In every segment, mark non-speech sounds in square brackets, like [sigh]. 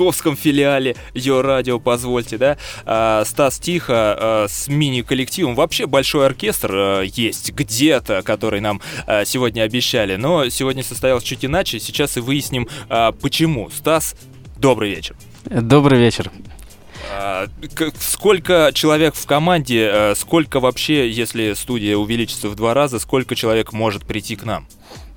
Московском филиале Йо Радио, позвольте, да. А, Стас Тихо а, с мини-коллективом. Вообще большой оркестр а, есть где-то, который нам сегодня обещали. Но сегодня состоялось чуть иначе. Сейчас и выясним, почему. Стас, добрый вечер. Добрый вечер. Сколько человек в команде, сколько вообще, если студия увеличится в два раза, сколько человек может прийти к нам?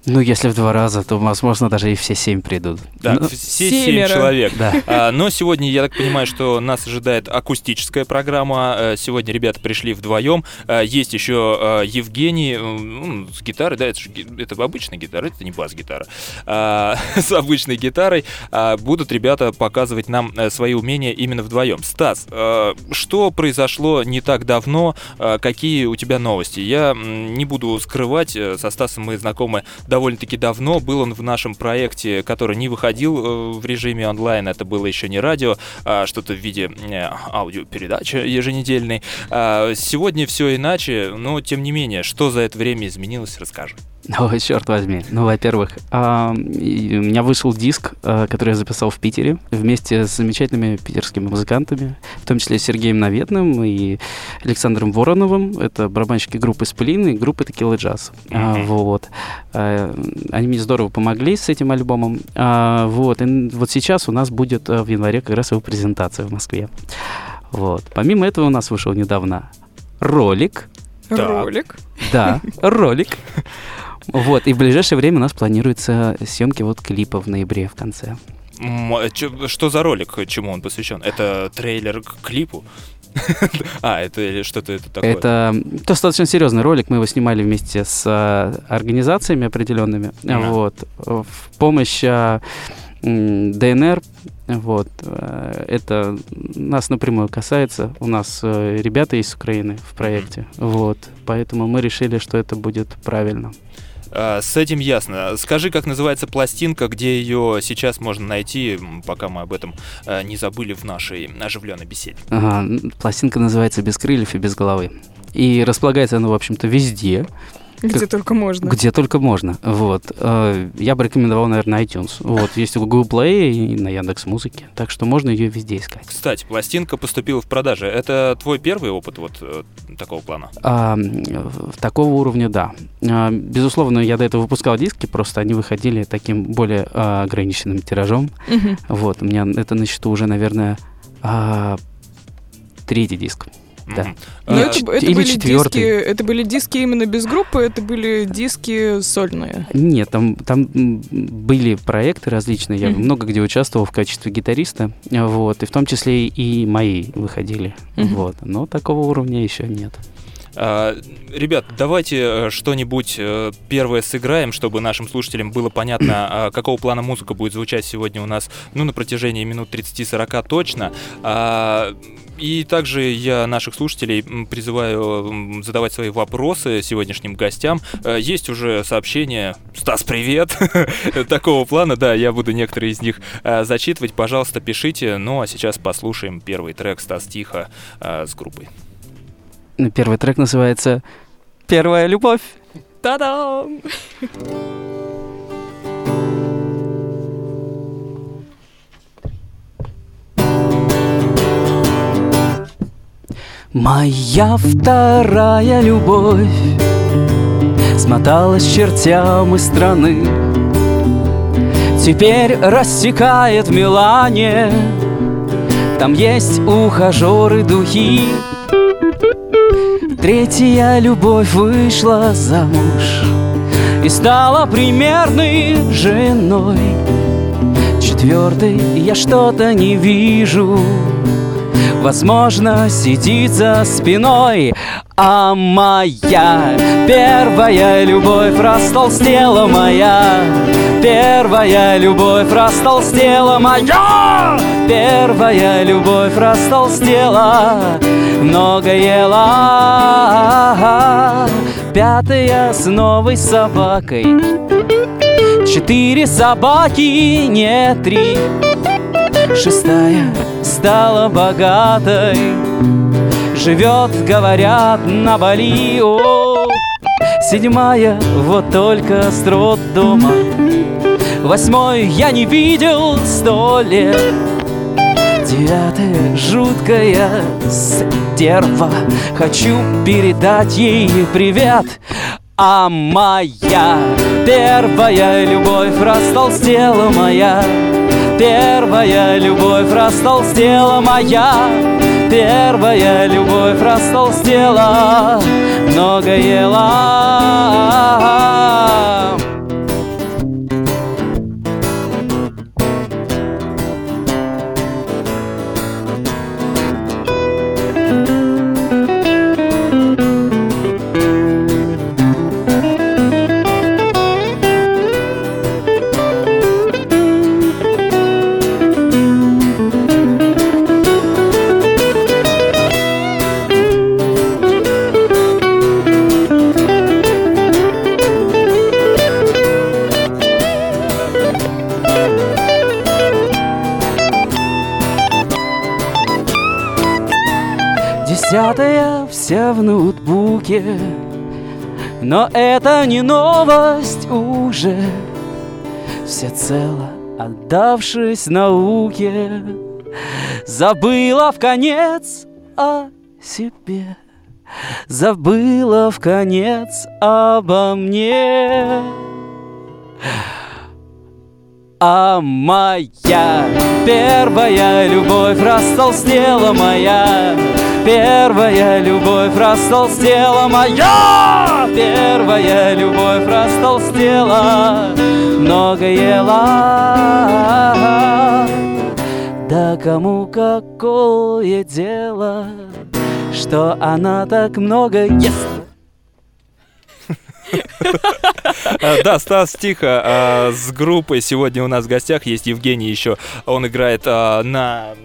Ну, если в два раза, то, возможно, даже и все семь придут. Да, ну, все семь человек. Да. А, но сегодня, я так понимаю, что нас ожидает акустическая программа. А, сегодня ребята пришли вдвоем. А, есть еще а, Евгений ну, с гитарой. Да, это, же, это обычная гитара, это не бас-гитара. А, [laughs] с обычной гитарой будут ребята показывать нам а, свои умения именно вдвоем. Стас, что произошло не так давно? Какие у тебя новости? Я не буду скрывать, э, со Стасом мы знакомы довольно-таки давно. Был он в нашем проекте, который не выходил э, в режиме онлайн. Это было еще не радио, а что-то в виде э, аудиопередачи еженедельной. А сегодня все иначе, но тем не менее, что за это время изменилось, расскажи. [laughs] О, черт возьми. Ну, во-первых, а, у меня вышел диск, а, который я записал в Питере вместе с замечательными питерскими музыкантами, в том числе Сергеем Наветным и Александром Вороновым. Это барабанщики группы Сплин и группы Текила Джаз. Mm-hmm. А, вот. А, они мне здорово помогли с этим альбомом. А, вот. И вот сейчас у нас будет а, в январе как раз его презентация в Москве. Вот. Помимо этого у нас вышел недавно ролик. Ролик? Да, ролик. [laughs] Вот, и в ближайшее время у нас планируются съемки вот клипа в ноябре в конце. Э, что за ролик, чему он посвящен? Это трейлер к клипу? [laughs] А, это что-то это такое? Это достаточно серьезный ролик. Мы его снимали вместе с а, организациями определенными. Вот. В помощь а, ДНР, вот, э, это нас напрямую касается. У нас э, ребята из Украины в проекте, вот, поэтому мы решили, что это будет правильно. А, с этим ясно. Скажи, как называется пластинка, где ее сейчас можно найти, пока мы об этом а, не забыли в нашей оживленной беседе. Ага, пластинка называется «Без крыльев и без головы». И располагается она, в общем-то, везде. Где как, только можно. Где только можно. Вот. Э, я бы рекомендовал, наверное, iTunes. Вот. Есть в Google Play и на Яндекс Музыке. Так что можно ее везде искать. Кстати, пластинка поступила в продаже. Это твой первый опыт вот э, такого плана? А, такого уровня, да. А, безусловно, я до этого выпускал диски, просто они выходили таким более а, ограниченным тиражом. Угу. Вот. У меня это на счету уже, наверное, а, третий диск. Да. Но а, это, это, Или были четвертый. диски, это были диски именно без группы, это были диски сольные? Нет, там, там были проекты различные, я mm-hmm. много где участвовал в качестве гитариста, вот, и в том числе и мои выходили, mm-hmm. вот, но такого уровня еще нет. А, ребят, давайте э, что-нибудь э, первое сыграем, чтобы нашим слушателям было понятно, а, какого плана музыка будет звучать сегодня у нас, ну, на протяжении минут 30-40 точно. А, и также я наших слушателей призываю задавать свои вопросы сегодняшним гостям. Э, есть уже сообщение «Стас, привет!» [laughs] такого плана, да, я буду некоторые из них зачитывать. Пожалуйста, пишите. Ну, а сейчас послушаем первый трек «Стас Тихо» с группой. Первый трек называется «Первая любовь». Та-дам! Моя вторая любовь Смоталась чертям из страны Теперь рассекает Милане Там есть ухажеры духи Третья любовь вышла замуж И стала примерной женой. Четвертой я что-то не вижу. Возможно, сидит за спиной. А моя первая любовь растолстела моя. Первая любовь растолстела моя Первая любовь растолстела Много ела. Пятая с новой собакой. Четыре собаки, не три. Шестая стала богатой. Живет, говорят, на Бали. О, Седьмая вот только с дома. Восьмой я не видел сто лет Девятая жуткая стерва? Хочу передать ей привет. А моя первая любовь растолстела моя. Первая любовь растолстела моя. Первая любовь растолстела. Много ела ноутбуке Но это не новость уже. Всецело отдавшись науке Забыла в конец о себе. Забыла в конец обо мне. А моя первая любовь растолстела моя Первая любовь растолстела моя Первая любовь растолстела Много ела Да кому какое дело Что она так много ест Да, Стас, тихо. А, с группой сегодня у нас в гостях есть Евгений еще. Он играет а, на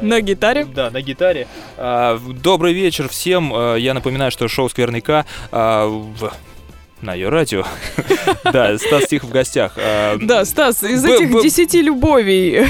на гитаре? Да, на гитаре. А, добрый вечер всем. Я напоминаю, что шоу «Скверный К» на ее радио. [laughs] Да, Стас Тих в гостях. Да, Стас, из этих десяти любовей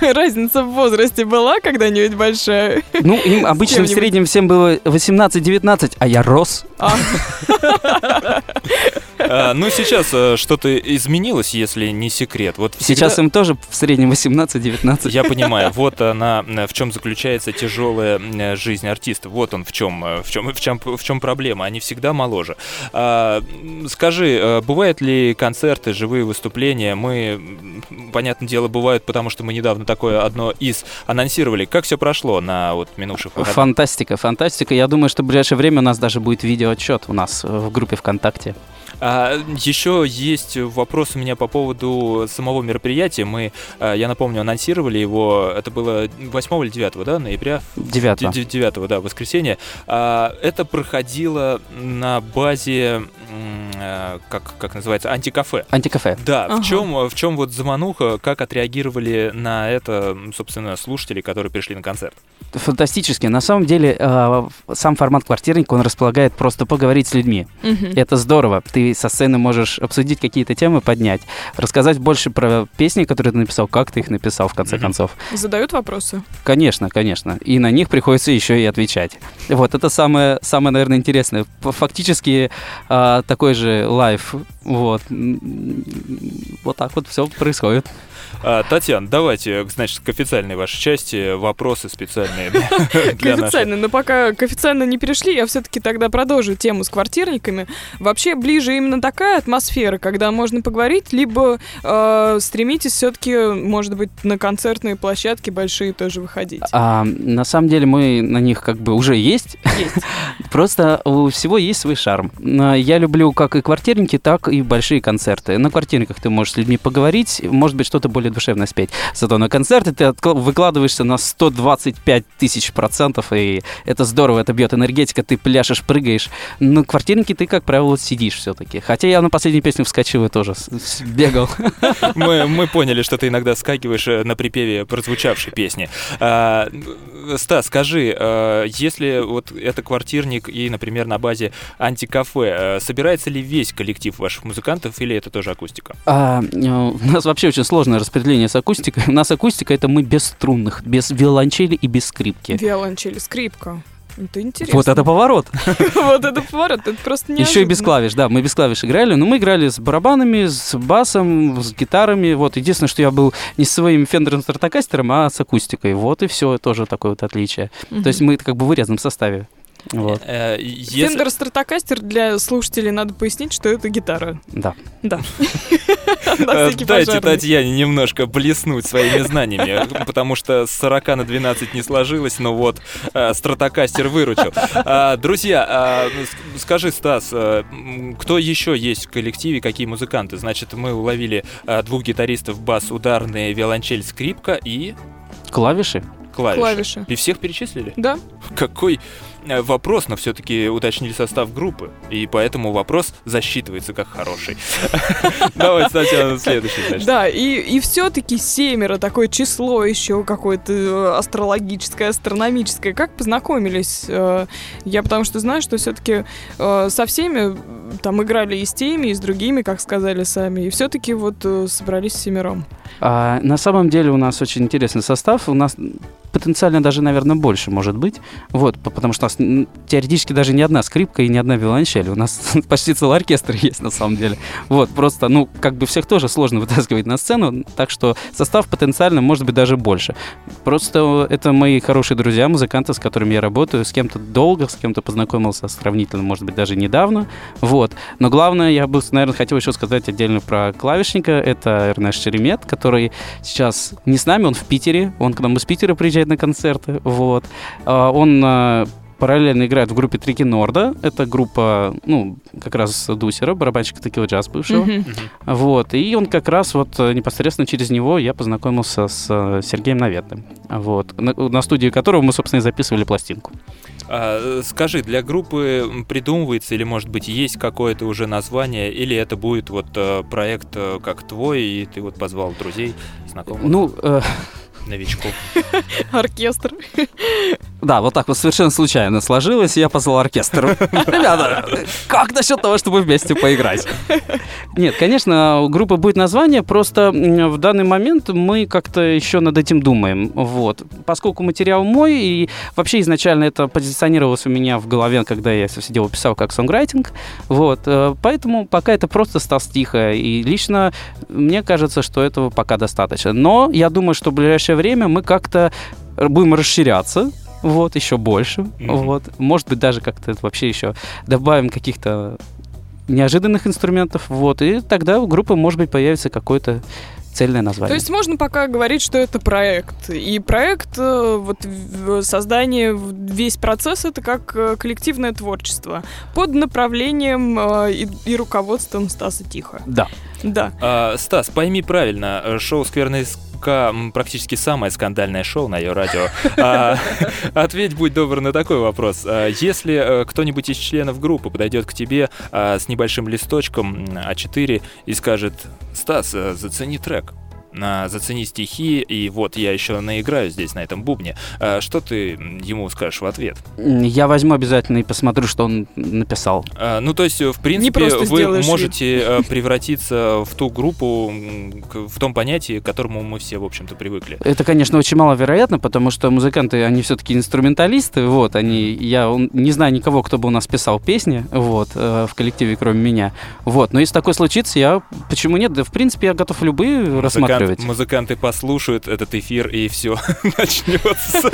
[laughs] разница в возрасте была когда-нибудь большая? Ну, им обычно в среднем всем было 18-19, а я рос. [laughs] А, ну, сейчас э, что-то изменилось, если не секрет. Вот Сейчас им тоже в среднем 18-19. Я понимаю. [laughs] Вот она, э, в чем заключается тяжелая э, жизнь артиста. Вот он в чем, в чем, в чем, в чем проблема. Они всегда моложе. А, скажи, бывают ли концерты, живые выступления? Мы, понятное дело, бывают, потому что мы недавно такое одно из анонсировали. Как все прошло на вот минувших выходных? Фантастика, фантастика. Я думаю, что в ближайшее время у нас даже будет видеоотчет у нас в группе ВКонтакте. А, еще есть вопрос у меня по поводу самого мероприятия. Мы, а, я напомню, анонсировали его, это было 8 или 9 да, ноября? 9. 9, да, воскресенье. А, это проходило на базе а, как, как называется, антикафе. Антикафе. Да, ага. в, чем, в чем вот замануха, как отреагировали на это, собственно, слушатели, которые пришли на концерт? Фантастически. На самом деле, э, сам формат квартирника, он располагает просто поговорить с людьми. Угу. Это здорово. Ты со сцены можешь обсудить какие-то темы, поднять, рассказать больше про песни, которые ты написал, как ты их написал, в конце mm-hmm. концов. Задают вопросы? Конечно, конечно. И на них приходится еще и отвечать. Вот, это самое, самое наверное, интересное. Фактически э, такой же live. Вот. Вот так вот все происходит. А, Татьяна, давайте, значит, к официальной вашей части вопросы специальные. [laughs] К официальной, но пока к официально не перешли, я все-таки тогда продолжу тему с квартирниками. Вообще ближе именно такая атмосфера, когда можно поговорить, либо э, стремитесь все-таки, может быть, на концертные площадки большие тоже выходить? А, на самом деле мы на них как бы уже есть. Есть. [laughs] Просто у всего есть свой шарм. Я люблю как и квартирники, так и большие концерты. На квартирниках ты можешь с людьми поговорить, может быть, что-то более душевно спеть. Зато на концерте ты выкладываешься на 125 тысяч процентов, и это здорово, это бьет энергетика, ты пляшешь, прыгаешь. На квартирнике ты, как правило, сидишь все-таки. Хотя я на последнюю песню вскочил и тоже бегал. [laughs] Мы, мы поняли, что ты иногда скакиваешь э, на припеве прозвучавшей песни. А, Стас, скажи, а, если вот это квартирник и, например, на базе антикафе, а, собирается ли весь коллектив ваших музыкантов или это тоже акустика? А, у нас вообще очень сложное распределение с акустикой. [laughs] У нас акустика — это мы без струнных, без виолончели и без скрипки. Виолончели, скрипка. Это интересно. Вот это поворот. [laughs] Вот это поворот, это просто не. Еще и без клавиш, да, мы без клавиш играли, но мы играли с барабанами, с басом, с гитарами, вот. Единственное, что я был не с своим Фендером Стратокастером, а с акустикой, вот и все, тоже такое вот отличие. То есть мы как бы в вырезанном составе. Вот. Э, если... Fender Stratocaster для слушателей надо пояснить, что это гитара. Да. Да. [laughs] Э, дайте Татьяне немножко блеснуть своими знаниями, потому что с 40 на 12 не сложилось, но вот Стратокастер выручил. Друзья, а, скажи, Стас, э, кто еще есть в коллективе, какие музыканты? Значит, мы уловили двух гитаристов, бас, ударные, виолончель, скрипка и... Клавиши клавиши. клавиши. И всех перечислили? Да. Какой э, вопрос, но все-таки уточнили состав группы, и поэтому вопрос засчитывается как хороший. [laughs] Давайте, Татьяна, следующий, Да, и, и все-таки семеро, такое число еще какое-то э, астрологическое, астрономическое. Как познакомились? Э, я потому что знаю, что все-таки со всеми там играли и с теми, и с другими, как сказали сами, и все-таки вот собрались семером. А, на самом деле у нас очень интересный состав. У нас потенциально даже, наверное, больше может быть. Вот, потому что у нас теоретически даже не одна скрипка и не одна виолончель. У нас [laughs] почти целый оркестр есть на самом деле. Вот, просто, ну, как бы всех тоже сложно [laughs] вытаскивать на сцену, так что состав потенциально может быть даже больше. Просто это мои хорошие друзья, музыканты, с которыми я работаю, с кем-то долго, с кем-то познакомился сравнительно, может быть, даже недавно. Вот. Но главное, я бы, наверное, хотел еще сказать отдельно про клавишника. Это Эрнест Шеремет, который сейчас не с нами, он в Питере. Он к нам из Питера приезжает приезжает на концерты. Вот. А, он а, параллельно играет в группе Трики Норда. Это группа, ну, как раз Дусера, барабанщика Текила Джаз бывшего. Mm-hmm. Вот. И он как раз вот э, непосредственно через него я познакомился с э, Сергеем Наветным. Вот. На, на студии которого мы, собственно, и записывали пластинку. А, скажи, для группы придумывается или, может быть, есть какое-то уже название, или это будет вот э, проект как твой, и ты вот позвал друзей, знакомых? Ну, э, новичков. [laughs] Оркестр. Да, вот так вот совершенно случайно сложилось, и я позвал оркестр. [laughs] Ребята, как насчет того, чтобы вместе поиграть? Нет, конечно, у группы будет название, просто в данный момент мы как-то еще над этим думаем. Вот. Поскольку материал мой, и вообще изначально это позиционировалось у меня в голове, когда я сидел и писал как сонграйтинг, вот. Э, поэтому пока это просто Стас Тихо, и лично мне кажется, что этого пока достаточно. Но я думаю, что в ближайшее время мы как-то будем расширяться, вот, еще больше, mm-hmm. вот, может быть, даже как-то вообще еще добавим каких-то неожиданных инструментов, вот, и тогда у группы, может быть, появится какой-то цельное название. То есть можно пока говорить, что это проект. И проект, э, вот создание, весь процесс это как э, коллективное творчество под направлением э, и, и руководством Стаса Тихо. Да. Да. А, Стас, пойми правильно, шоу «Скверный пока практически самое скандальное шоу на ее радио. А, [laughs] ответь, будь добр, на такой вопрос. А, если э, кто-нибудь из членов группы подойдет к тебе а, с небольшим листочком А4 и скажет, Стас, э, зацени трек, «Зацени стихи», и вот я еще наиграю здесь, на этом бубне. А что ты ему скажешь в ответ? Я возьму обязательно и посмотрю, что он написал. А, ну, то есть, в принципе, вы можете вид. Э, превратиться в ту группу, в том понятии, к которому мы все, в общем-то, привыкли. Это, конечно, очень маловероятно, потому что музыканты, они все-таки инструменталисты, вот, они, я не знаю никого, кто бы у нас писал песни, вот, э, в коллективе, кроме меня, вот, но если такое случится, я, почему нет, да, в принципе, я готов любые Музыкант, рассматривать музыканты, музыканты послушают этот эфир, и все [laughs] начнется.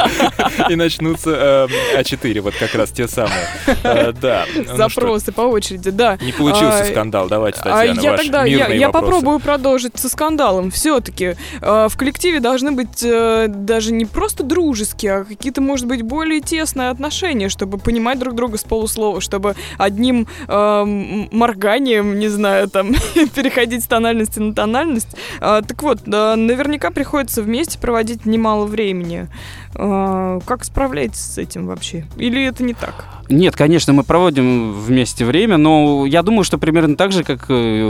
И начнутся э, А4, вот как раз те самые. Э, да. Ну Запросы по очереди, да. Не получился а, скандал, давайте, а Татьяна, я тогда, я попробую продолжить со скандалом. Все-таки э, в коллективе должны быть даже не просто дружеские, а какие-то, может быть, более тесные отношения, чтобы понимать друг друга с полуслова, чтобы одним морганием, не знаю, там, [laughs] переходить с тональности на тональность. Так вот, да, наверняка приходится вместе проводить немало времени. А, как справляетесь с этим вообще? Или это не так? Нет, конечно, мы проводим вместе время, но я думаю, что примерно так же, как э,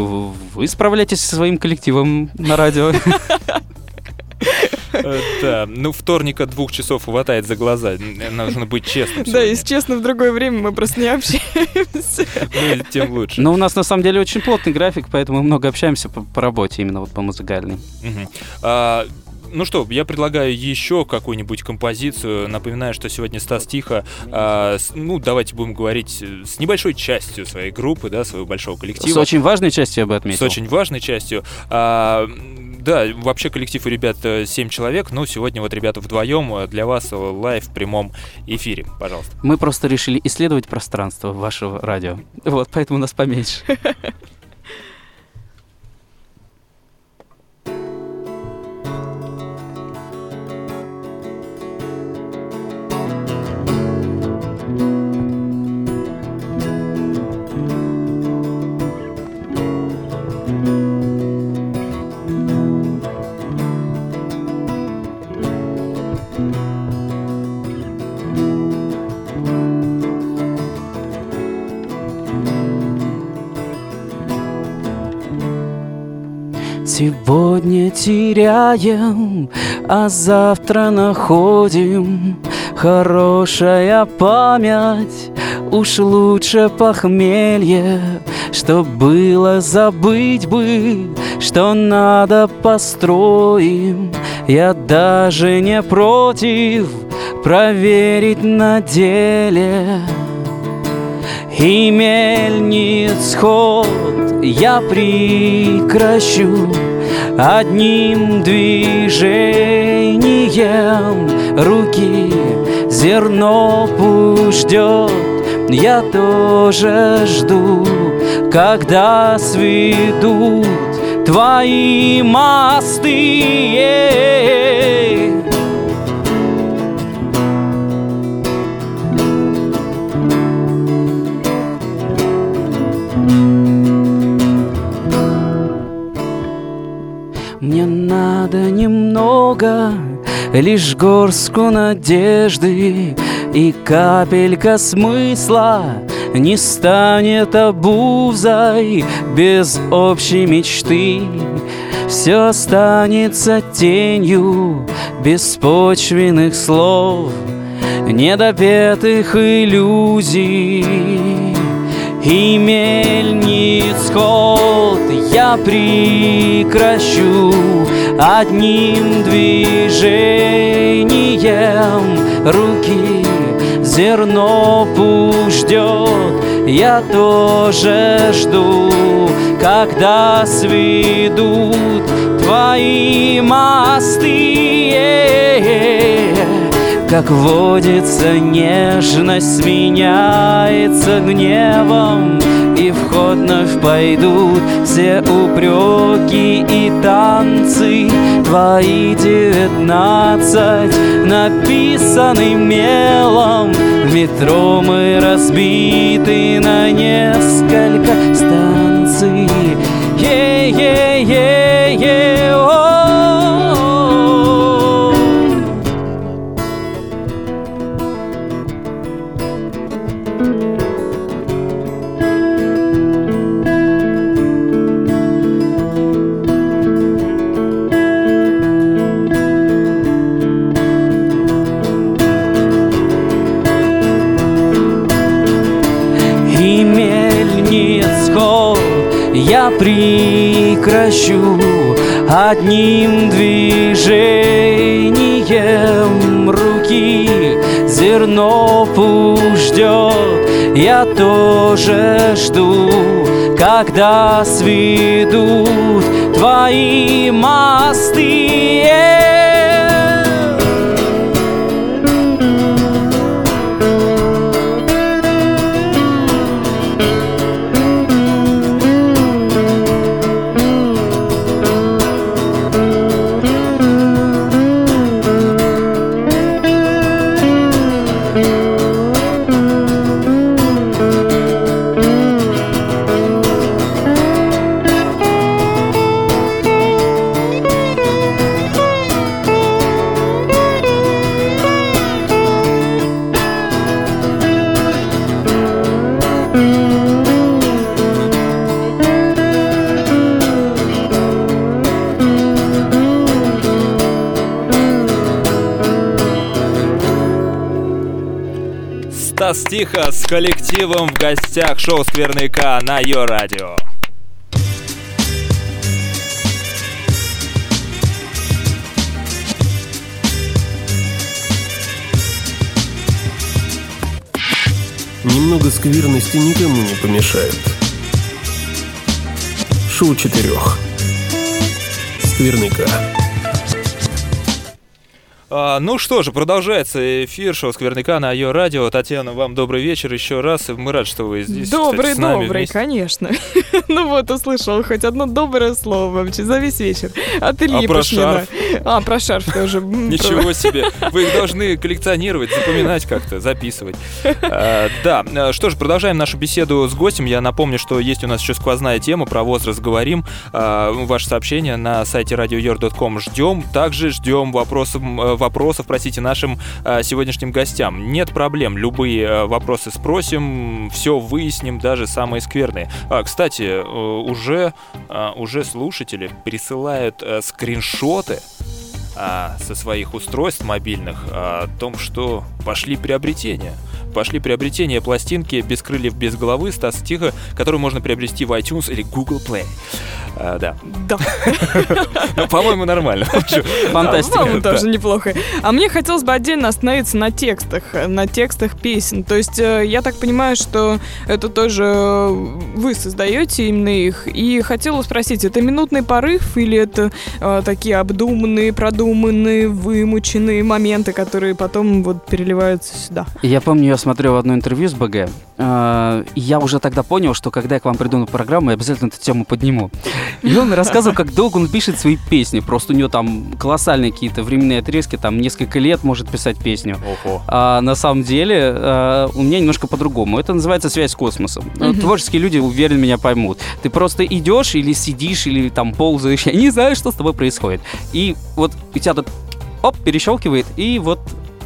вы справляетесь со своим коллективом на радио. [laughs] Э, [laughs] да, ну вторника двух часов хватает за глаза, нужно быть честным Да, если честно, в другое время мы просто не общаемся. Ну, тем лучше. Но у нас на самом деле очень плотный график, поэтому мы много общаемся по, работе, именно вот по музыкальной. ну что, я предлагаю еще какую-нибудь композицию. Напоминаю, что сегодня Стас Тихо, а, с, ну, давайте будем говорить с небольшой частью своей группы, да, своего большого коллектива. С очень важной частью, я бы отметил. С очень важной частью. А, да, вообще коллектив у ребят 7 э, человек, но сегодня вот ребята вдвоем э, для вас live в прямом эфире. Пожалуйста. Мы просто решили исследовать пространство вашего радио. Вот, поэтому нас поменьше. [laughs] Сегодня теряем, а завтра находим. Хорошая память, уж лучше похмелье. Что было забыть бы, что надо построим. Я даже не против проверить на деле. И мельниц ход я прекращу Одним движением руки Зерно пусть ждет, я тоже жду Когда сведут твои мосты надо немного, Лишь горстку надежды и капелька смысла Не станет обузой без общей мечты. Все останется тенью беспочвенных слов Недопетых иллюзий и мельниц я прекращу одним движением руки зерно пусть ждет, я тоже жду, когда сведут твои мосты. Как водится, нежность сменяется гневом И в ход вновь пойдут все упреки и танцы. Твои девятнадцать написаны мелом В метро мы разбиты на несколько станций. Е-е-е-е-о прекращу одним движением руки зерно пусть ждет, я тоже жду, когда сведут твои мосты. Тихо с коллективом в гостях шоу «Скверный на ее радио. Немного скверности никому не помешает. Шоу четырех. Скверняка. А, ну что же, продолжается эфир шоу Скверняка на ее радио. Татьяна, вам добрый вечер еще раз. Мы рады, что вы здесь. Добрый, кстати, добрый, вместе. конечно. [laughs] ну вот, услышал хоть одно доброе слово вообще за весь вечер. От Ильи а про шарф? А, про шарф тоже. Ничего себе. Вы их должны коллекционировать, запоминать как-то, записывать. А, да, а, что же, продолжаем нашу беседу с гостем. Я напомню, что есть у нас еще сквозная тема, про возраст говорим. А, ваше сообщение на сайте radioyor.com ждем. Также ждем вопросов вопросов, простите, нашим э, сегодняшним гостям. Нет проблем, любые э, вопросы спросим, все выясним, даже самые скверные. Кстати, э, уже, э, уже слушатели присылают э, скриншоты э, со своих устройств мобильных о том, что пошли приобретения пошли приобретения пластинки «Без крыльев, без головы» Стаса Тихо, которую можно приобрести в iTunes или Google Play. А, да. Да. [laughs] Ну, по-моему, нормально. [laughs] Фантастика. по тоже неплохо. А мне хотелось бы отдельно остановиться на текстах, на текстах песен. То есть э, я так понимаю, что это тоже вы создаете именно их. И хотела спросить, это минутный порыв или это э, такие обдуманные, продуманные, вымученные моменты, которые потом вот переливаются сюда? Я помню, я смотрел одно интервью с БГ, э, и я уже тогда понял, что когда я к вам приду на программу, я обязательно эту тему подниму. И он рассказывал, как долго он пишет свои песни. Просто у него там колоссальные какие-то временные отрезки, там несколько лет может писать песню. Ого. А на самом деле а, у меня немножко по-другому. Это называется связь с космосом. Угу. Творческие люди, уверен, меня поймут. Ты просто идешь или сидишь, или там ползаешь, я не знаю, что с тобой происходит. И вот у тебя тут оп, перещелкивает, и вот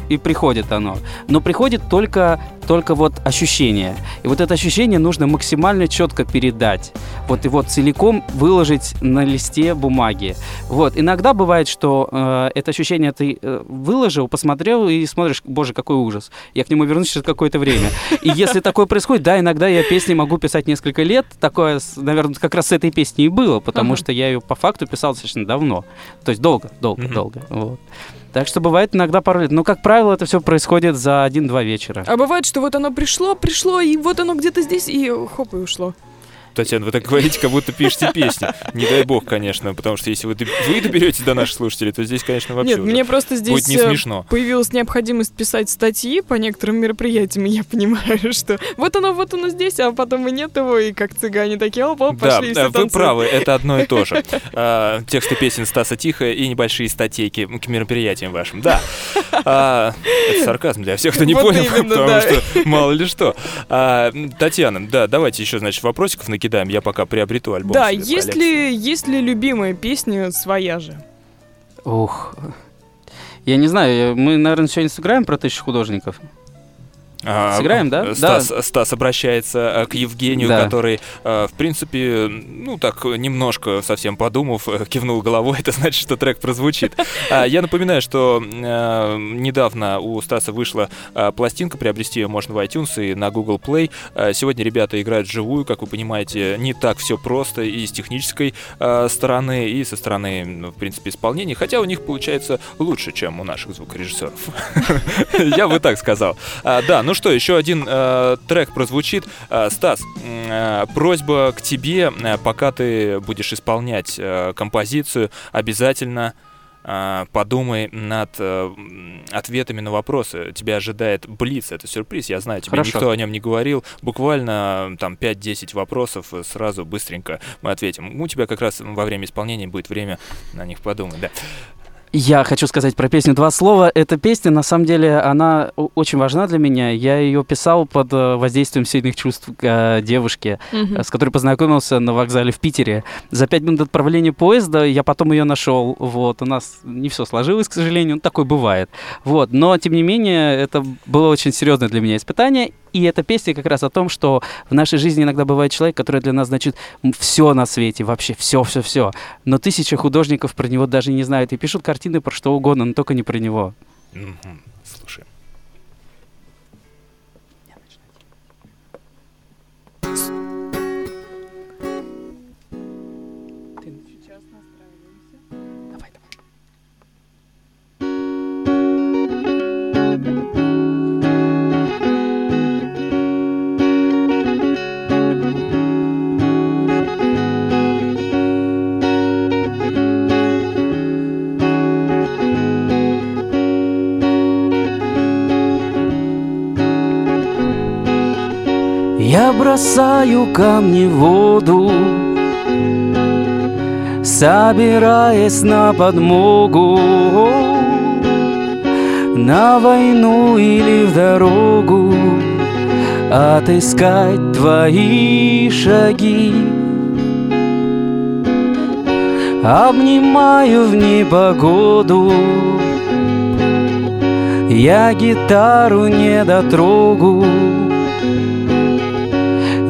и приходит оно. Но приходит только, только вот ощущение. И вот это ощущение нужно максимально четко передать. Вот его целиком выложить на листе бумаги. Вот. Иногда бывает, что э, это ощущение ты э, выложил, посмотрел и смотришь, боже, какой ужас. Я к нему вернусь через какое-то время. И если такое происходит, да, иногда я песни могу писать несколько лет. Такое, наверное, как раз с этой песней и было, потому что я ее по факту писал достаточно давно. То есть долго, долго, долго. Вот. Так что бывает иногда пару лет. Но, как правило, это все происходит за один-два вечера. А бывает, что вот оно пришло, пришло, и вот оно где-то здесь, и хоп, и ушло. Татьяна, вы так говорите, как будто пишете песни. Не дай бог, конечно, потому что если вы, вы доберетесь до наших слушателей, то здесь, конечно, вообще Нет, мне просто здесь будет не э, смешно. появилась необходимость писать статьи по некоторым мероприятиям, и я понимаю, [laughs] что вот оно, вот оно здесь, а потом и нет его, и как цыгане такие, опа, пошли Да, вы правы, это одно и то же. [laughs] А, тексты песен Стаса Тихо и небольшие статейки к мероприятиям вашим, да. А, это сарказм для всех, кто не понял, потому что мало ли что. А, Татьяна, да, давайте еще, значит, вопросиков накидаем накидаем, я пока приобрету альбом. Да, есть ли, есть ли любимая песня своя же? Ух, я не знаю, мы, наверное, сегодня сыграем про тысячу художников. А, Сыграем, да? Стас, да. Стас обращается э, к Евгению, да. который, э, в принципе, ну так немножко совсем подумав, э, кивнул головой. [laughs] Это значит, что трек прозвучит. А, я напоминаю, что недавно у Стаса вышла пластинка, приобрести ее можно в iTunes и на Google Play. Сегодня ребята играют живую, как вы понимаете, не так все просто и с технической стороны, и со стороны, ну, в принципе, исполнения. Хотя у них получается лучше, чем у наших звукорежиссеров. [laughs] Я бы так сказал. Да, ну ну что, еще один э, трек прозвучит. Э, Стас, э, просьба к тебе, э, пока ты будешь исполнять э, композицию, обязательно э, подумай над э, ответами на вопросы. Тебя ожидает Блиц, это сюрприз, я знаю, тебе Хорошо. никто о нем не говорил. Буквально там 5-10 вопросов, сразу быстренько мы ответим. У тебя как раз во время исполнения будет время на них подумать, да. Я хочу сказать про песню два слова. Эта песня, на самом деле, она очень важна для меня. Я ее писал под э, воздействием сильных чувств э, девушки, mm-hmm. с которой познакомился на вокзале в Питере. За пять минут отправления поезда я потом ее нашел. Вот, у нас не все сложилось, к сожалению, ну, такое бывает. Вот, но, тем не менее, это было очень серьезное для меня испытание. И эта песня как раз о том, что в нашей жизни иногда бывает человек, который для нас значит все на свете, вообще все, все, все. Но тысяча художников про него даже не знают и пишут картины про что угодно, но только не про него. Слушай. Я бросаю камни в воду Собираясь на подмогу. На войну или в дорогу Отыскать твои шаги. Обнимаю в непогоду. Я гитару не дотрогу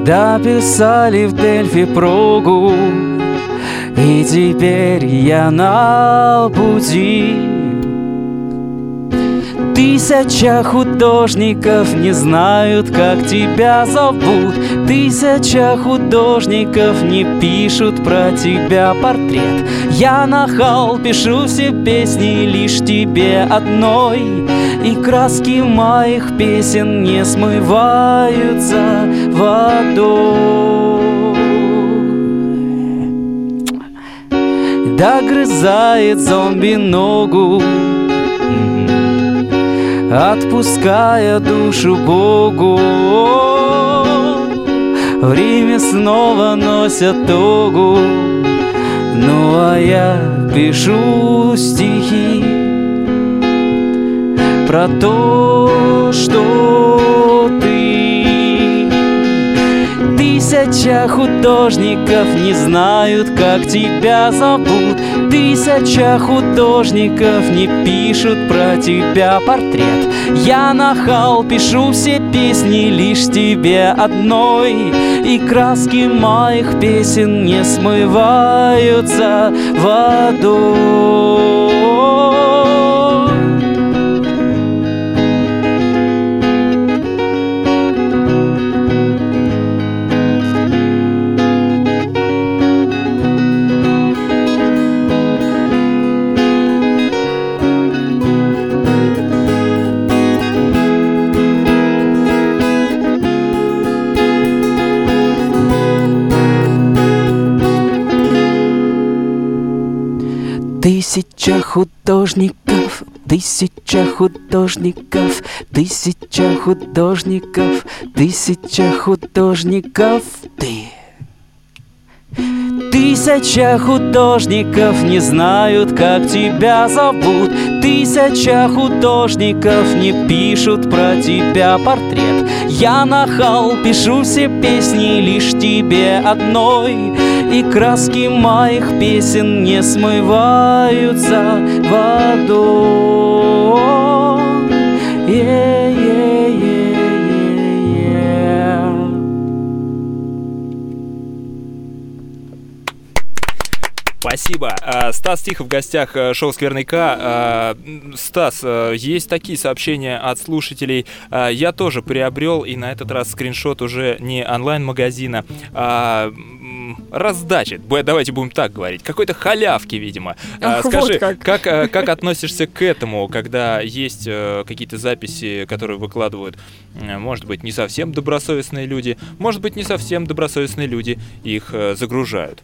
Дописали в Дельфи прогу И теперь я на пути Тысяча художников не знают, как тебя зовут. Тысяча художников не пишут про тебя портрет. Я нахал, пишу все песни лишь тебе одной. И краски моих песен не смываются водой. Догрызает зомби ногу отпуская душу Богу. Время снова носят тогу, ну а я пишу стихи про то, что ты. Тысяча художников не знают, как тебя зовут. Тысяча художников не пишут про тебя портрет. Я нахал, пишу все песни лишь тебе одной. И краски моих песен не смываются водой Тысяча художников, тысяча художников, тысяча художников, тысяча художников, ты. Тысяча художников не знают, как тебя зовут Тысяча художников не пишут про тебя портрет. Я нахал, пишу все песни лишь тебе одной И краски моих песен не смываются водой Спасибо. А, Стас Тихо в гостях э, шоу «Скверный К». А, Стас, э, есть такие сообщения от слушателей. А, я тоже приобрел, и на этот раз скриншот уже не онлайн-магазина, а раздачи. Давайте будем так говорить. Какой-то халявки, видимо. [laughs] Ах, Скажи, вот как. Как, э, как относишься к этому, когда есть какие-то записи, которые выкладывают, может быть, не совсем добросовестные люди, может быть, не совсем добросовестные люди их загружают?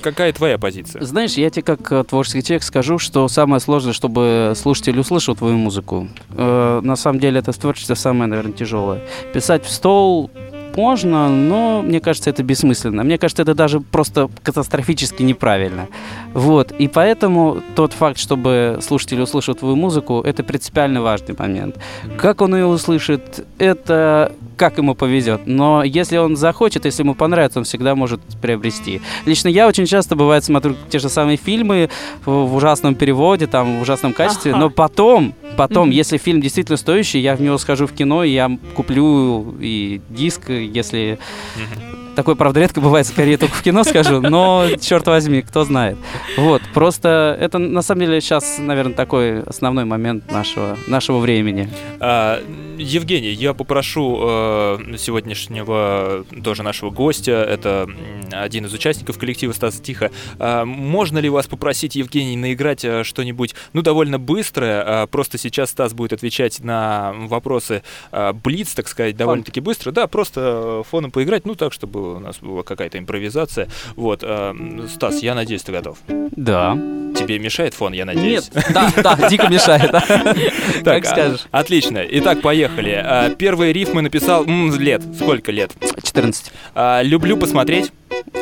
Какая твоя позиция? Знаешь, я тебе как э, творческий человек скажу, что самое сложное, чтобы слушатель услышал твою музыку. Э, на самом деле это творчество самое, наверное, тяжелое. Писать в стол можно, но мне кажется, это бессмысленно. Мне кажется, это даже просто катастрофически неправильно. Вот. И поэтому тот факт, чтобы слушатель услышал твою музыку, это принципиально важный момент. Как он ее услышит, это как ему повезет. Но если он захочет, если ему понравится, он всегда может приобрести. Лично я очень часто, бывает, смотрю те же самые фильмы в, ужасном переводе, там, в ужасном качестве, ага. но потом, потом, mm-hmm. если фильм действительно стоящий, я в него схожу в кино, и я куплю и диск, если... Mm-hmm Такое, правда, редко бывает, скорее только в кино скажу, но, черт возьми, кто знает. Вот, просто это, на самом деле, сейчас, наверное, такой основной момент нашего, нашего времени. А, Евгений, я попрошу э, сегодняшнего тоже нашего гостя, это один из участников коллектива Стаса Тихо, э, можно ли вас попросить, Евгений, наиграть э, что-нибудь, ну, довольно быстрое, э, просто сейчас Стас будет отвечать на вопросы э, Блиц, так сказать, довольно-таки быстро, да, просто фоном поиграть, ну, так, чтобы у нас была какая-то импровизация. Вот, э, Стас, я надеюсь, ты готов. Да. Тебе мешает фон, я надеюсь? Нет, да, да, дико мешает. [laughs] Как скажешь. Отлично. Итак, поехали. А, первые рифмы написал... Лет. Сколько лет? 14. А, люблю посмотреть.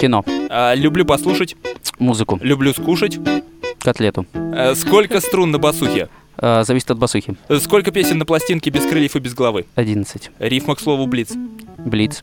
Кино. А, люблю послушать. Музыку. Люблю скушать. Котлету. Сколько струн на басухе? Зависит от басухи. Сколько песен на пластинке без крыльев и без головы? 11. Рифма к слову Блиц. Блиц.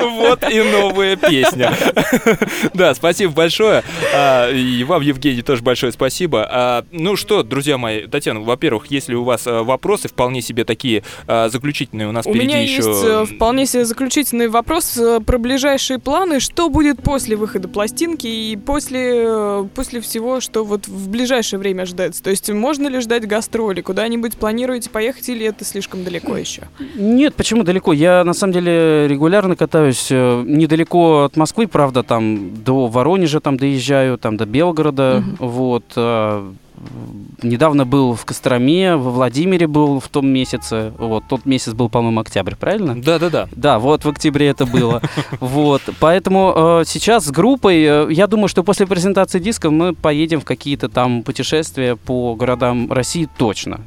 Вот и новая песня. Да, спасибо большое. А, и вам, Евгений, тоже большое спасибо. А, ну что, друзья мои, Татьяна, во-первых, если у вас а, вопросы вполне себе такие заключительные, у нас впереди еще... У меня есть вполне себе заключительный вопрос э, про ближайшие планы. Что будет после выхода пластинки и после, э, после всего, что вот в ближайшее время ожидается? То есть можно ли ждать гастроли? Куда-нибудь планируете поехать или это слишком далеко еще? Нет, почему далеко? Я, на самом деле, регулярно катаюсь э, недалеко от Москвы, правда, там до Воронежа там доезжаю, там до Белгорода, угу. вот. Э, недавно был в Костроме, во Владимире был в том месяце. Вот, тот месяц был, по-моему, октябрь, правильно? Да, да, да. Да, вот в октябре это было. [laughs] Вот. Поэтому э, сейчас с группой, э, я думаю, что после презентации диска мы поедем в какие-то там путешествия по городам России точно.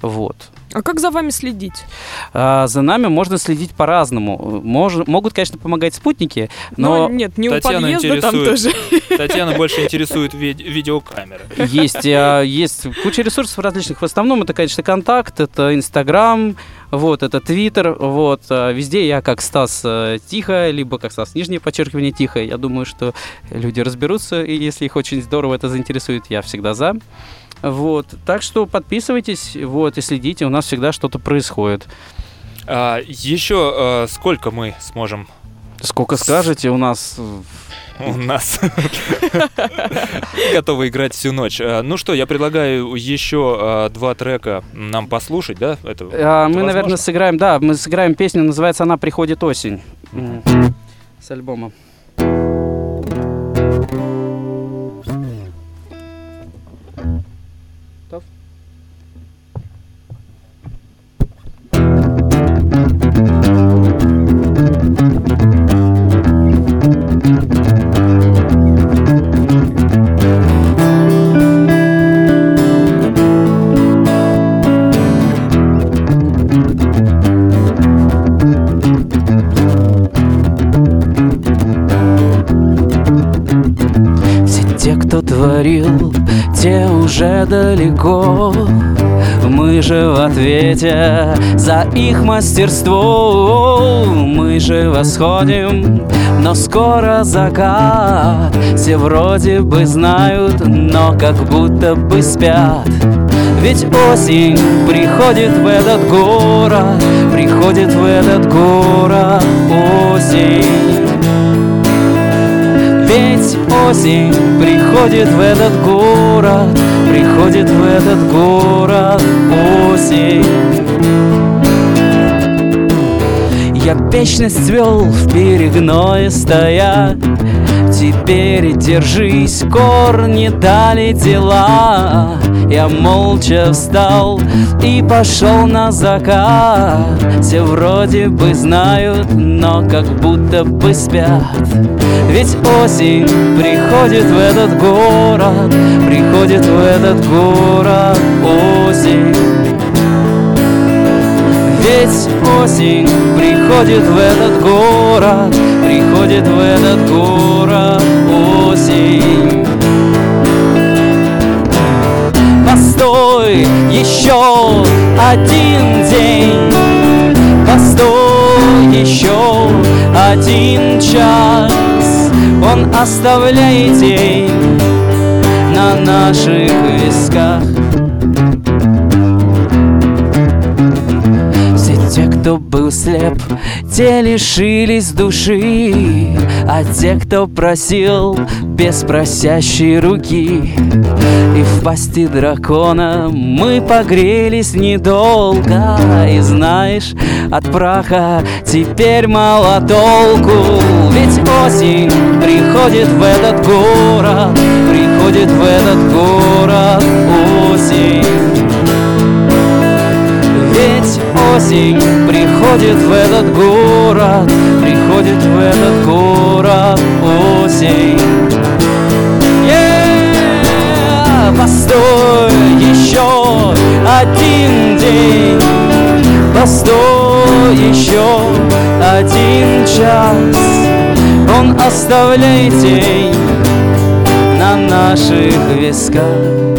Вот. А как за вами следить? А, за нами можно следить по-разному. Мож, могут, конечно, помогать спутники, но... но нет, не Татьяна у подъезда там тоже. Татьяна больше интересует ви- видеокамеры. Есть, а, есть куча ресурсов различных. В основном это, конечно, контакт, это Инстаграм, вот, это Твиттер, вот. А везде я как Стас э, Тихо, либо как Стас Нижнее подчеркивание Тихо. Я думаю, что люди разберутся, и если их очень здорово это заинтересует, я всегда за. Вот. Так что подписывайтесь, вот, и следите, у нас всегда что-то происходит. А, еще а, сколько мы сможем? Сколько скажете, у нас у нас готовы играть всю ночь. А, ну что, я предлагаю еще два трека нам послушать, да? Это, а, мы, наверное, сыграем, да, мы сыграем песню, называется она «Приходит осень» с альбома. Ответе за их мастерство Мы же восходим, но скоро закат Все вроде бы знают, но как будто бы спят ведь осень приходит в этот город, приходит в этот город осень. Ведь осень приходит в этот город, приходит в этот город осень. Я вечность свел в перегное стоя Теперь держись, корни дали дела. Я молча встал и пошел на закат. Все вроде бы знают, но как будто бы спят. Ведь осень приходит в этот город Приходит в этот город осень осень приходит в этот город, приходит в этот город осень. Постой еще один день, постой еще один час, он оставляет тень на наших висках. Слеп, те лишились души, А те, кто просил без просящей руки. И в пасти дракона мы погрелись недолго, И знаешь, от праха теперь мало толку, Ведь осень приходит в этот город, Приходит в этот город осень. Осень приходит в этот город Приходит в этот город осень yeah! Постой еще один день Постой еще один час Он оставляет тень на наших висках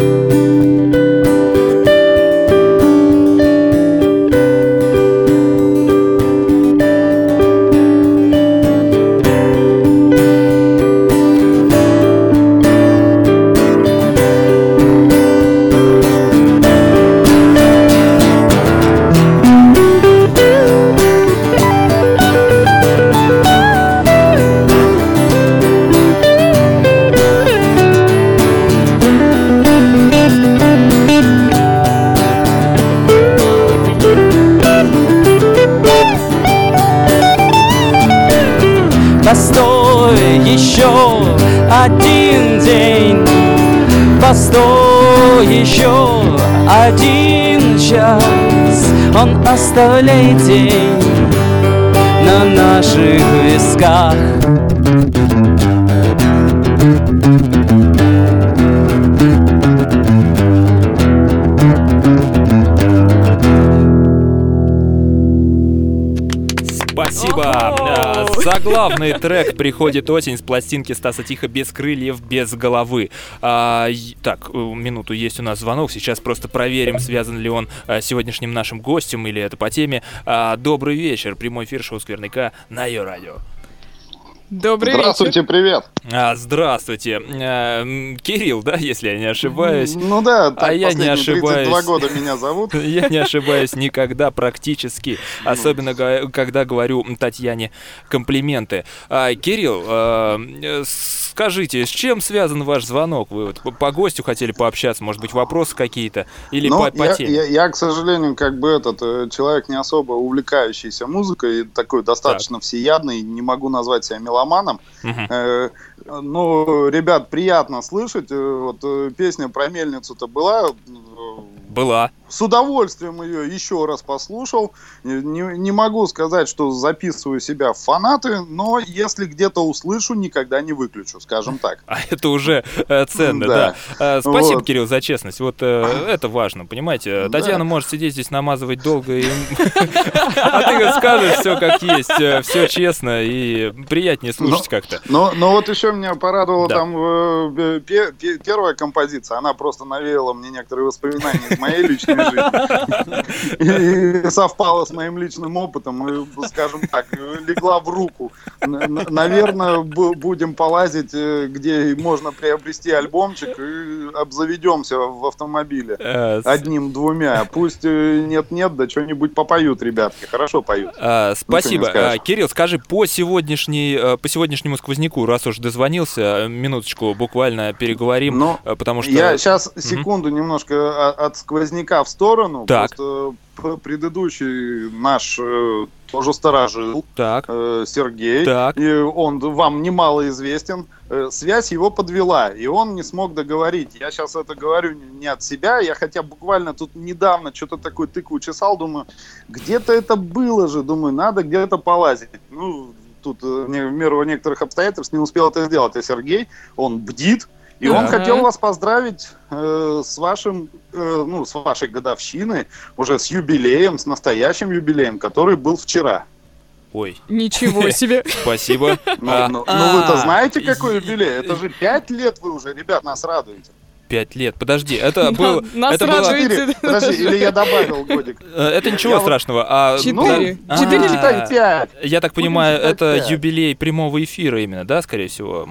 Заглавный трек «Приходит осень» с пластинки Стаса Тихо «Без крыльев, без головы». А, так, э, минуту, есть у нас звонок. Сейчас просто проверим, связан ли он а, сегодняшним нашим гостем или это по теме. А, добрый вечер. Прямой эфир шоу «Скверняка» на ее радио. Добрый Здравствуйте, вечер. привет. А, здравствуйте. А, Кирилл, да, если я не ошибаюсь. Ну да, так, а я не ошибаюсь. 32 года меня зовут. [laughs] Я не ошибаюсь никогда практически, ну. особенно когда говорю Татьяне комплименты. А, Кирилл, а, скажите, с чем связан ваш звонок? Вы вот по гостю хотели пообщаться, может быть, вопросы какие-то или ну, по, по я, теме? Я, я, к сожалению, как бы этот э, человек не особо увлекающийся музыкой, такой достаточно так. всеядный, не могу назвать себя мелодией меломаном. Э, ну, ребят, приятно слышать. Э, вот э, песня про мельницу-то была. Была. С удовольствием ее еще раз послушал. Не, не могу сказать, что записываю себя в фанаты, но если где-то услышу, никогда не выключу, скажем так. [laughs] А это уже э, ценно, да. да. Э, спасибо, вот. Кирилл, за честность. Вот э, это важно, понимаете? Татьяна да. может сидеть здесь намазывать долго, [laughs] а ты скажешь все как есть, все честно и приятнее слушать как-то. Но вот еще меня порадовала там первая композиция, она просто навеяла мне некоторые воспоминания из моей личной жизни. И совпало с моим личным опытом, и, скажем так, легла в руку. Наверное, будем полазить, э, где можно приобрести альбомчик, и обзаведемся в автомобиле. Э, Одним-двумя. Пусть э, нет-нет, да что-нибудь попоют ребятки. Хорошо поют. А, спасибо. А, Кирилл, скажи, по, сегодняшней, по сегодняшнему сквозняку, раз уж дозвонился, минуточку буквально переговорим, Но потому что... Я сейчас, секунду, угу. немножко от сквозняка в сторону. Так. Просто предыдущий наш э, тоже сторожил, так. Э, Сергей, так. и он вам немало известен. Э, связь его подвела, и он не смог договорить. Я сейчас это говорю не от себя, я хотя буквально тут недавно что-то такое тыкву чесал, думаю, где-то это было же, думаю, надо где-то полазить. Ну, тут э, в меру некоторых обстоятельств не успел это сделать, а Сергей, он бдит, и он хотел вас поздравить э, с вашим, э, ну, с вашей годовщиной, уже с юбилеем, с настоящим юбилеем, который был вчера. Ой. Ничего [laughs] себе. Спасибо. Ну, а, ну, ну вы-то знаете, какой юбилей? Это же пять лет вы уже, ребят, нас радуете. Пять лет. Подожди, это был... это было... Подожди, или я добавил годик? Э, это ничего страшного. А, Четыре. Ну, Четыре или пять? Я так понимаю, это юбилей прямого эфира именно, да, скорее всего?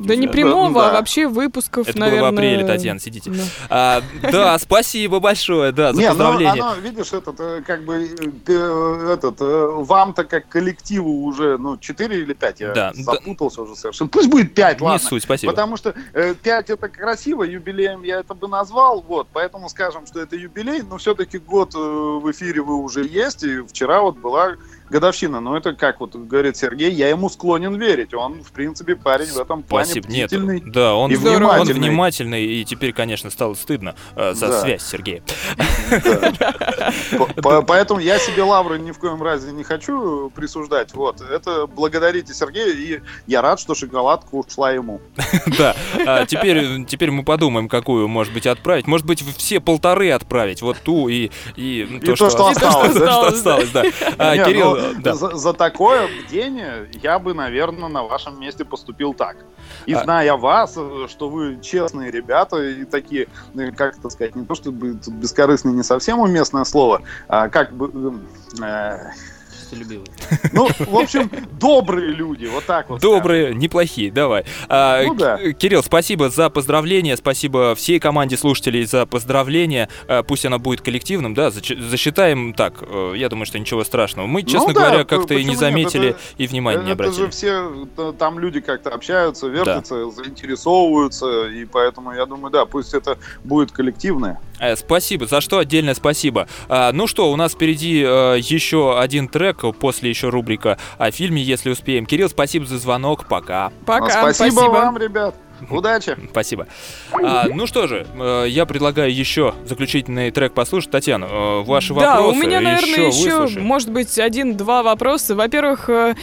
Да не прямого, а вообще выпусков, наверное. Это было в апреле, Татьяна, сидите. Да, спасибо большое, да, за поздравление. Не, видишь, этот, э, как бы, э, этот, вам-то как коллективу уже, ну, четыре или пять, я запутался уже совершенно. Пусть будет пять, ладно. Не суть, спасибо. Потому что пять это красиво, юбилей юбилеем я это бы назвал, вот, поэтому скажем, что это юбилей, но все-таки год э, в эфире вы уже есть, и вчера вот была годовщина. Но это, как вот говорит Сергей, я ему склонен верить. Он, в принципе, парень в этом плане Спасибо. бдительный Нет, да, он, и внимательный. он внимательный, и теперь, конечно, стало стыдно э, за да. связь Сергея. Поэтому я себе лавры ни в коем разе не хочу присуждать. Вот, это благодарите Сергея, и я рад, что шоколадка ушла ему. [laughs] Да, а теперь, теперь мы подумаем, какую, может быть, отправить. Может быть, все полторы отправить, вот ту и, и, [laughs] то, что, осталось. А, Кирилл, ну, да. за, за такое бдение я бы, наверное, на вашем месте поступил так. И а... зная вас, что вы честные ребята и такие, ну, как это сказать, не то чтобы бескорыстные, не совсем уместное слово, а как бы... Э, честолюбивые. Ну, в общем, добрые люди, вот так вот. Добрые, скажем. неплохие, давай. А, ну, да. Кирилл, спасибо за поздравления, спасибо всей команде слушателей за поздравления. А, пусть оно будет коллективным, да, засчитаем так. Э, я думаю, что ничего страшного. Мы, честно ну, да, говоря, как-то и не заметили нет, это, и внимания не обратили. Это же все, там люди как-то общаются, вертятся, да. заинтересовываются, и поэтому я думаю, да, пусть это будет коллективное. Э, спасибо, за что отдельное спасибо. А, ну что, у нас впереди а, еще один трек, после еще рубрика о фильме, если успеем. Кирилл, спасибо за звонок, пока. Пока, спасибо, спасибо. вам, ребят. Удачи! Спасибо. А, ну что же, э, я предлагаю еще заключительный трек послушать. Татьяна, э, ваши да, вопросы. Да, у меня, наверное, еще, еще может быть, один-два вопроса. Во-первых, э,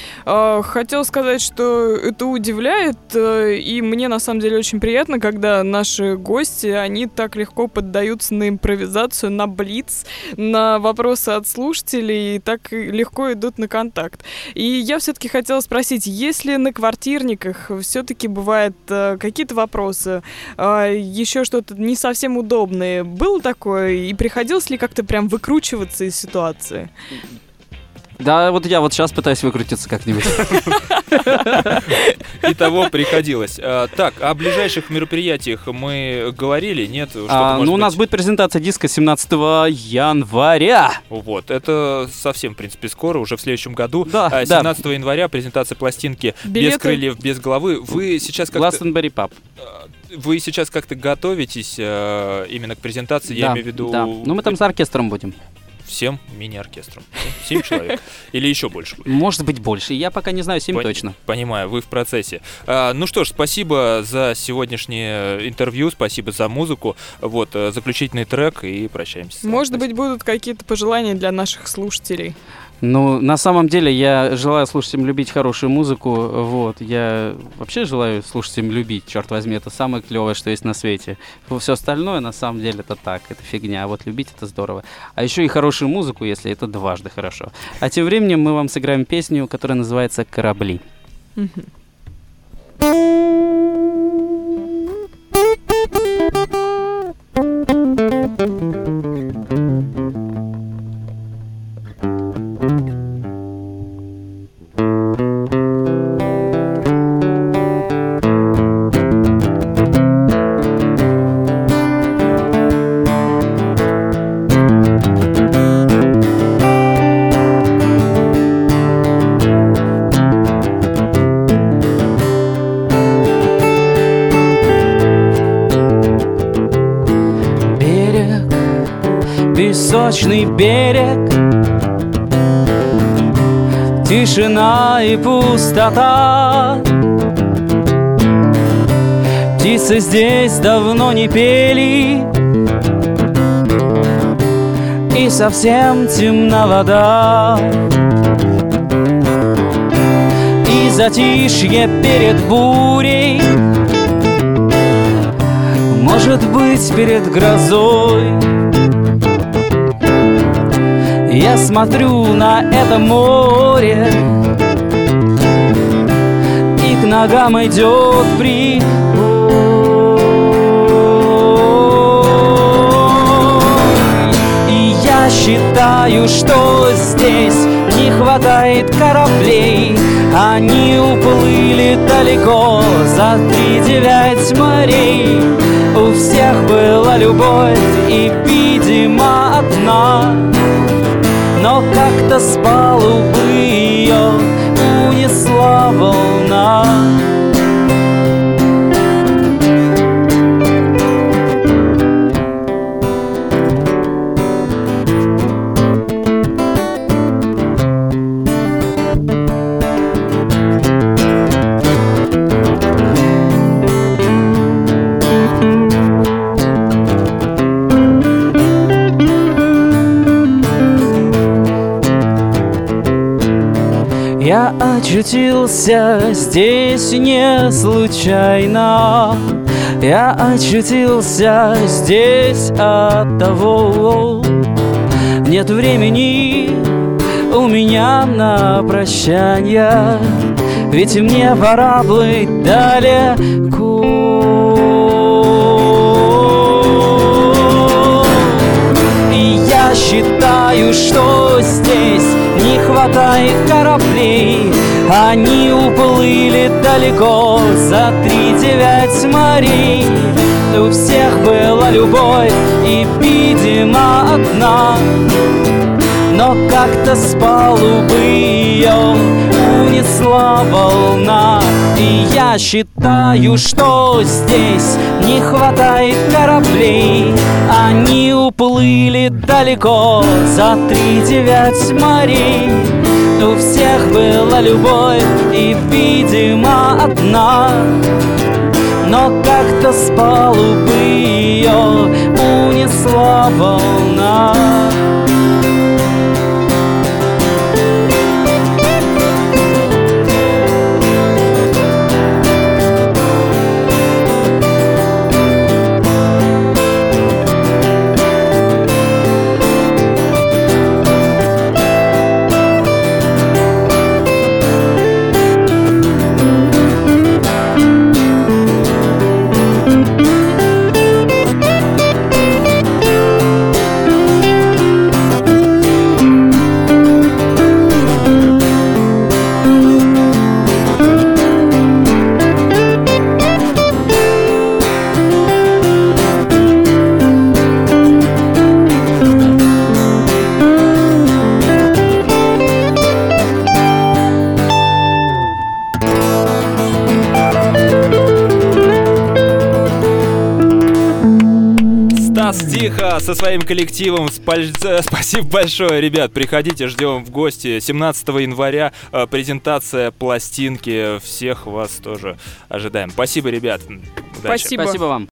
хотел сказать, что это удивляет, и мне на самом деле очень приятно, когда наши гости, они так легко поддаются на импровизацию, на блиц, на вопросы от слушателей, и так легко идут на контакт. И я все-таки хотела спросить, если на квартирниках все-таки бывает э, какие-то вопросы, а, еще что-то не совсем удобное. Было такое? И приходилось ли как-то прям выкручиваться из ситуации? Да, вот я вот сейчас пытаюсь выкрутиться как-нибудь. [laughs] И того приходилось. А, так, о ближайших мероприятиях мы говорили, нет? А, ну, у нас будет презентация диска 17 января. Вот, это совсем, в принципе, скоро, уже в следующем году. Да, 17 да. января презентация пластинки? «Без крыльев, без головы». Вы сейчас как-то... Glastonbury Pub. Вы сейчас как-то готовитесь э, именно к презентации, да, я имею в виду... Да, ну мы там с оркестром будем всем мини-оркестром. Семь человек. Или еще больше? Может быть больше. Я пока не знаю, семь Пон- точно. Понимаю, вы в процессе. А, ну что ж, спасибо за сегодняшнее интервью, спасибо за музыку. Вот, э, заключительный трек и прощаемся. Может быть, будут какие-то пожелания для наших слушателей? Ну, на самом деле, я желаю слушателям любить хорошую музыку. Вот, я вообще желаю слушателям любить, черт возьми, это самое клевое, что есть на свете. Все остальное, на самом деле, это так, это фигня. А вот любить это здорово. А еще и хорошую музыку, если это дважды хорошо. А тем временем мы вам сыграем песню, которая называется «Корабли». песочный Тишина и пустота. Птицы здесь давно не пели И совсем темна вода. И затишье перед бурей Может быть перед грозой я смотрю на это море. И к ногам идет прибой И я считаю, что здесь не хватает кораблей. Они уплыли далеко за три девять морей. У всех была любовь и, видимо, одна но как-то с палубы ее унесла волна очутился здесь не случайно. Я очутился здесь от того. Нет времени у меня на прощание Ведь мне пора быть далеко. И я считаю, что здесь не хватает кораблей. Они уплыли далеко за три девять морей. У всех была любовь и, видимо, одна. Но как-то с палубы ее унесла волна. И я считаю, что здесь не хватает кораблей уплыли далеко за три девять морей У всех была любовь и, видимо, одна но как-то с палубы ее унесла волна. Со своим коллективом. [laughs] Спасибо большое, ребят. Приходите, ждем в гости. 17 января э, презентация пластинки. Всех вас тоже ожидаем. Спасибо, ребят. Удачи. Спасибо. Спасибо вам.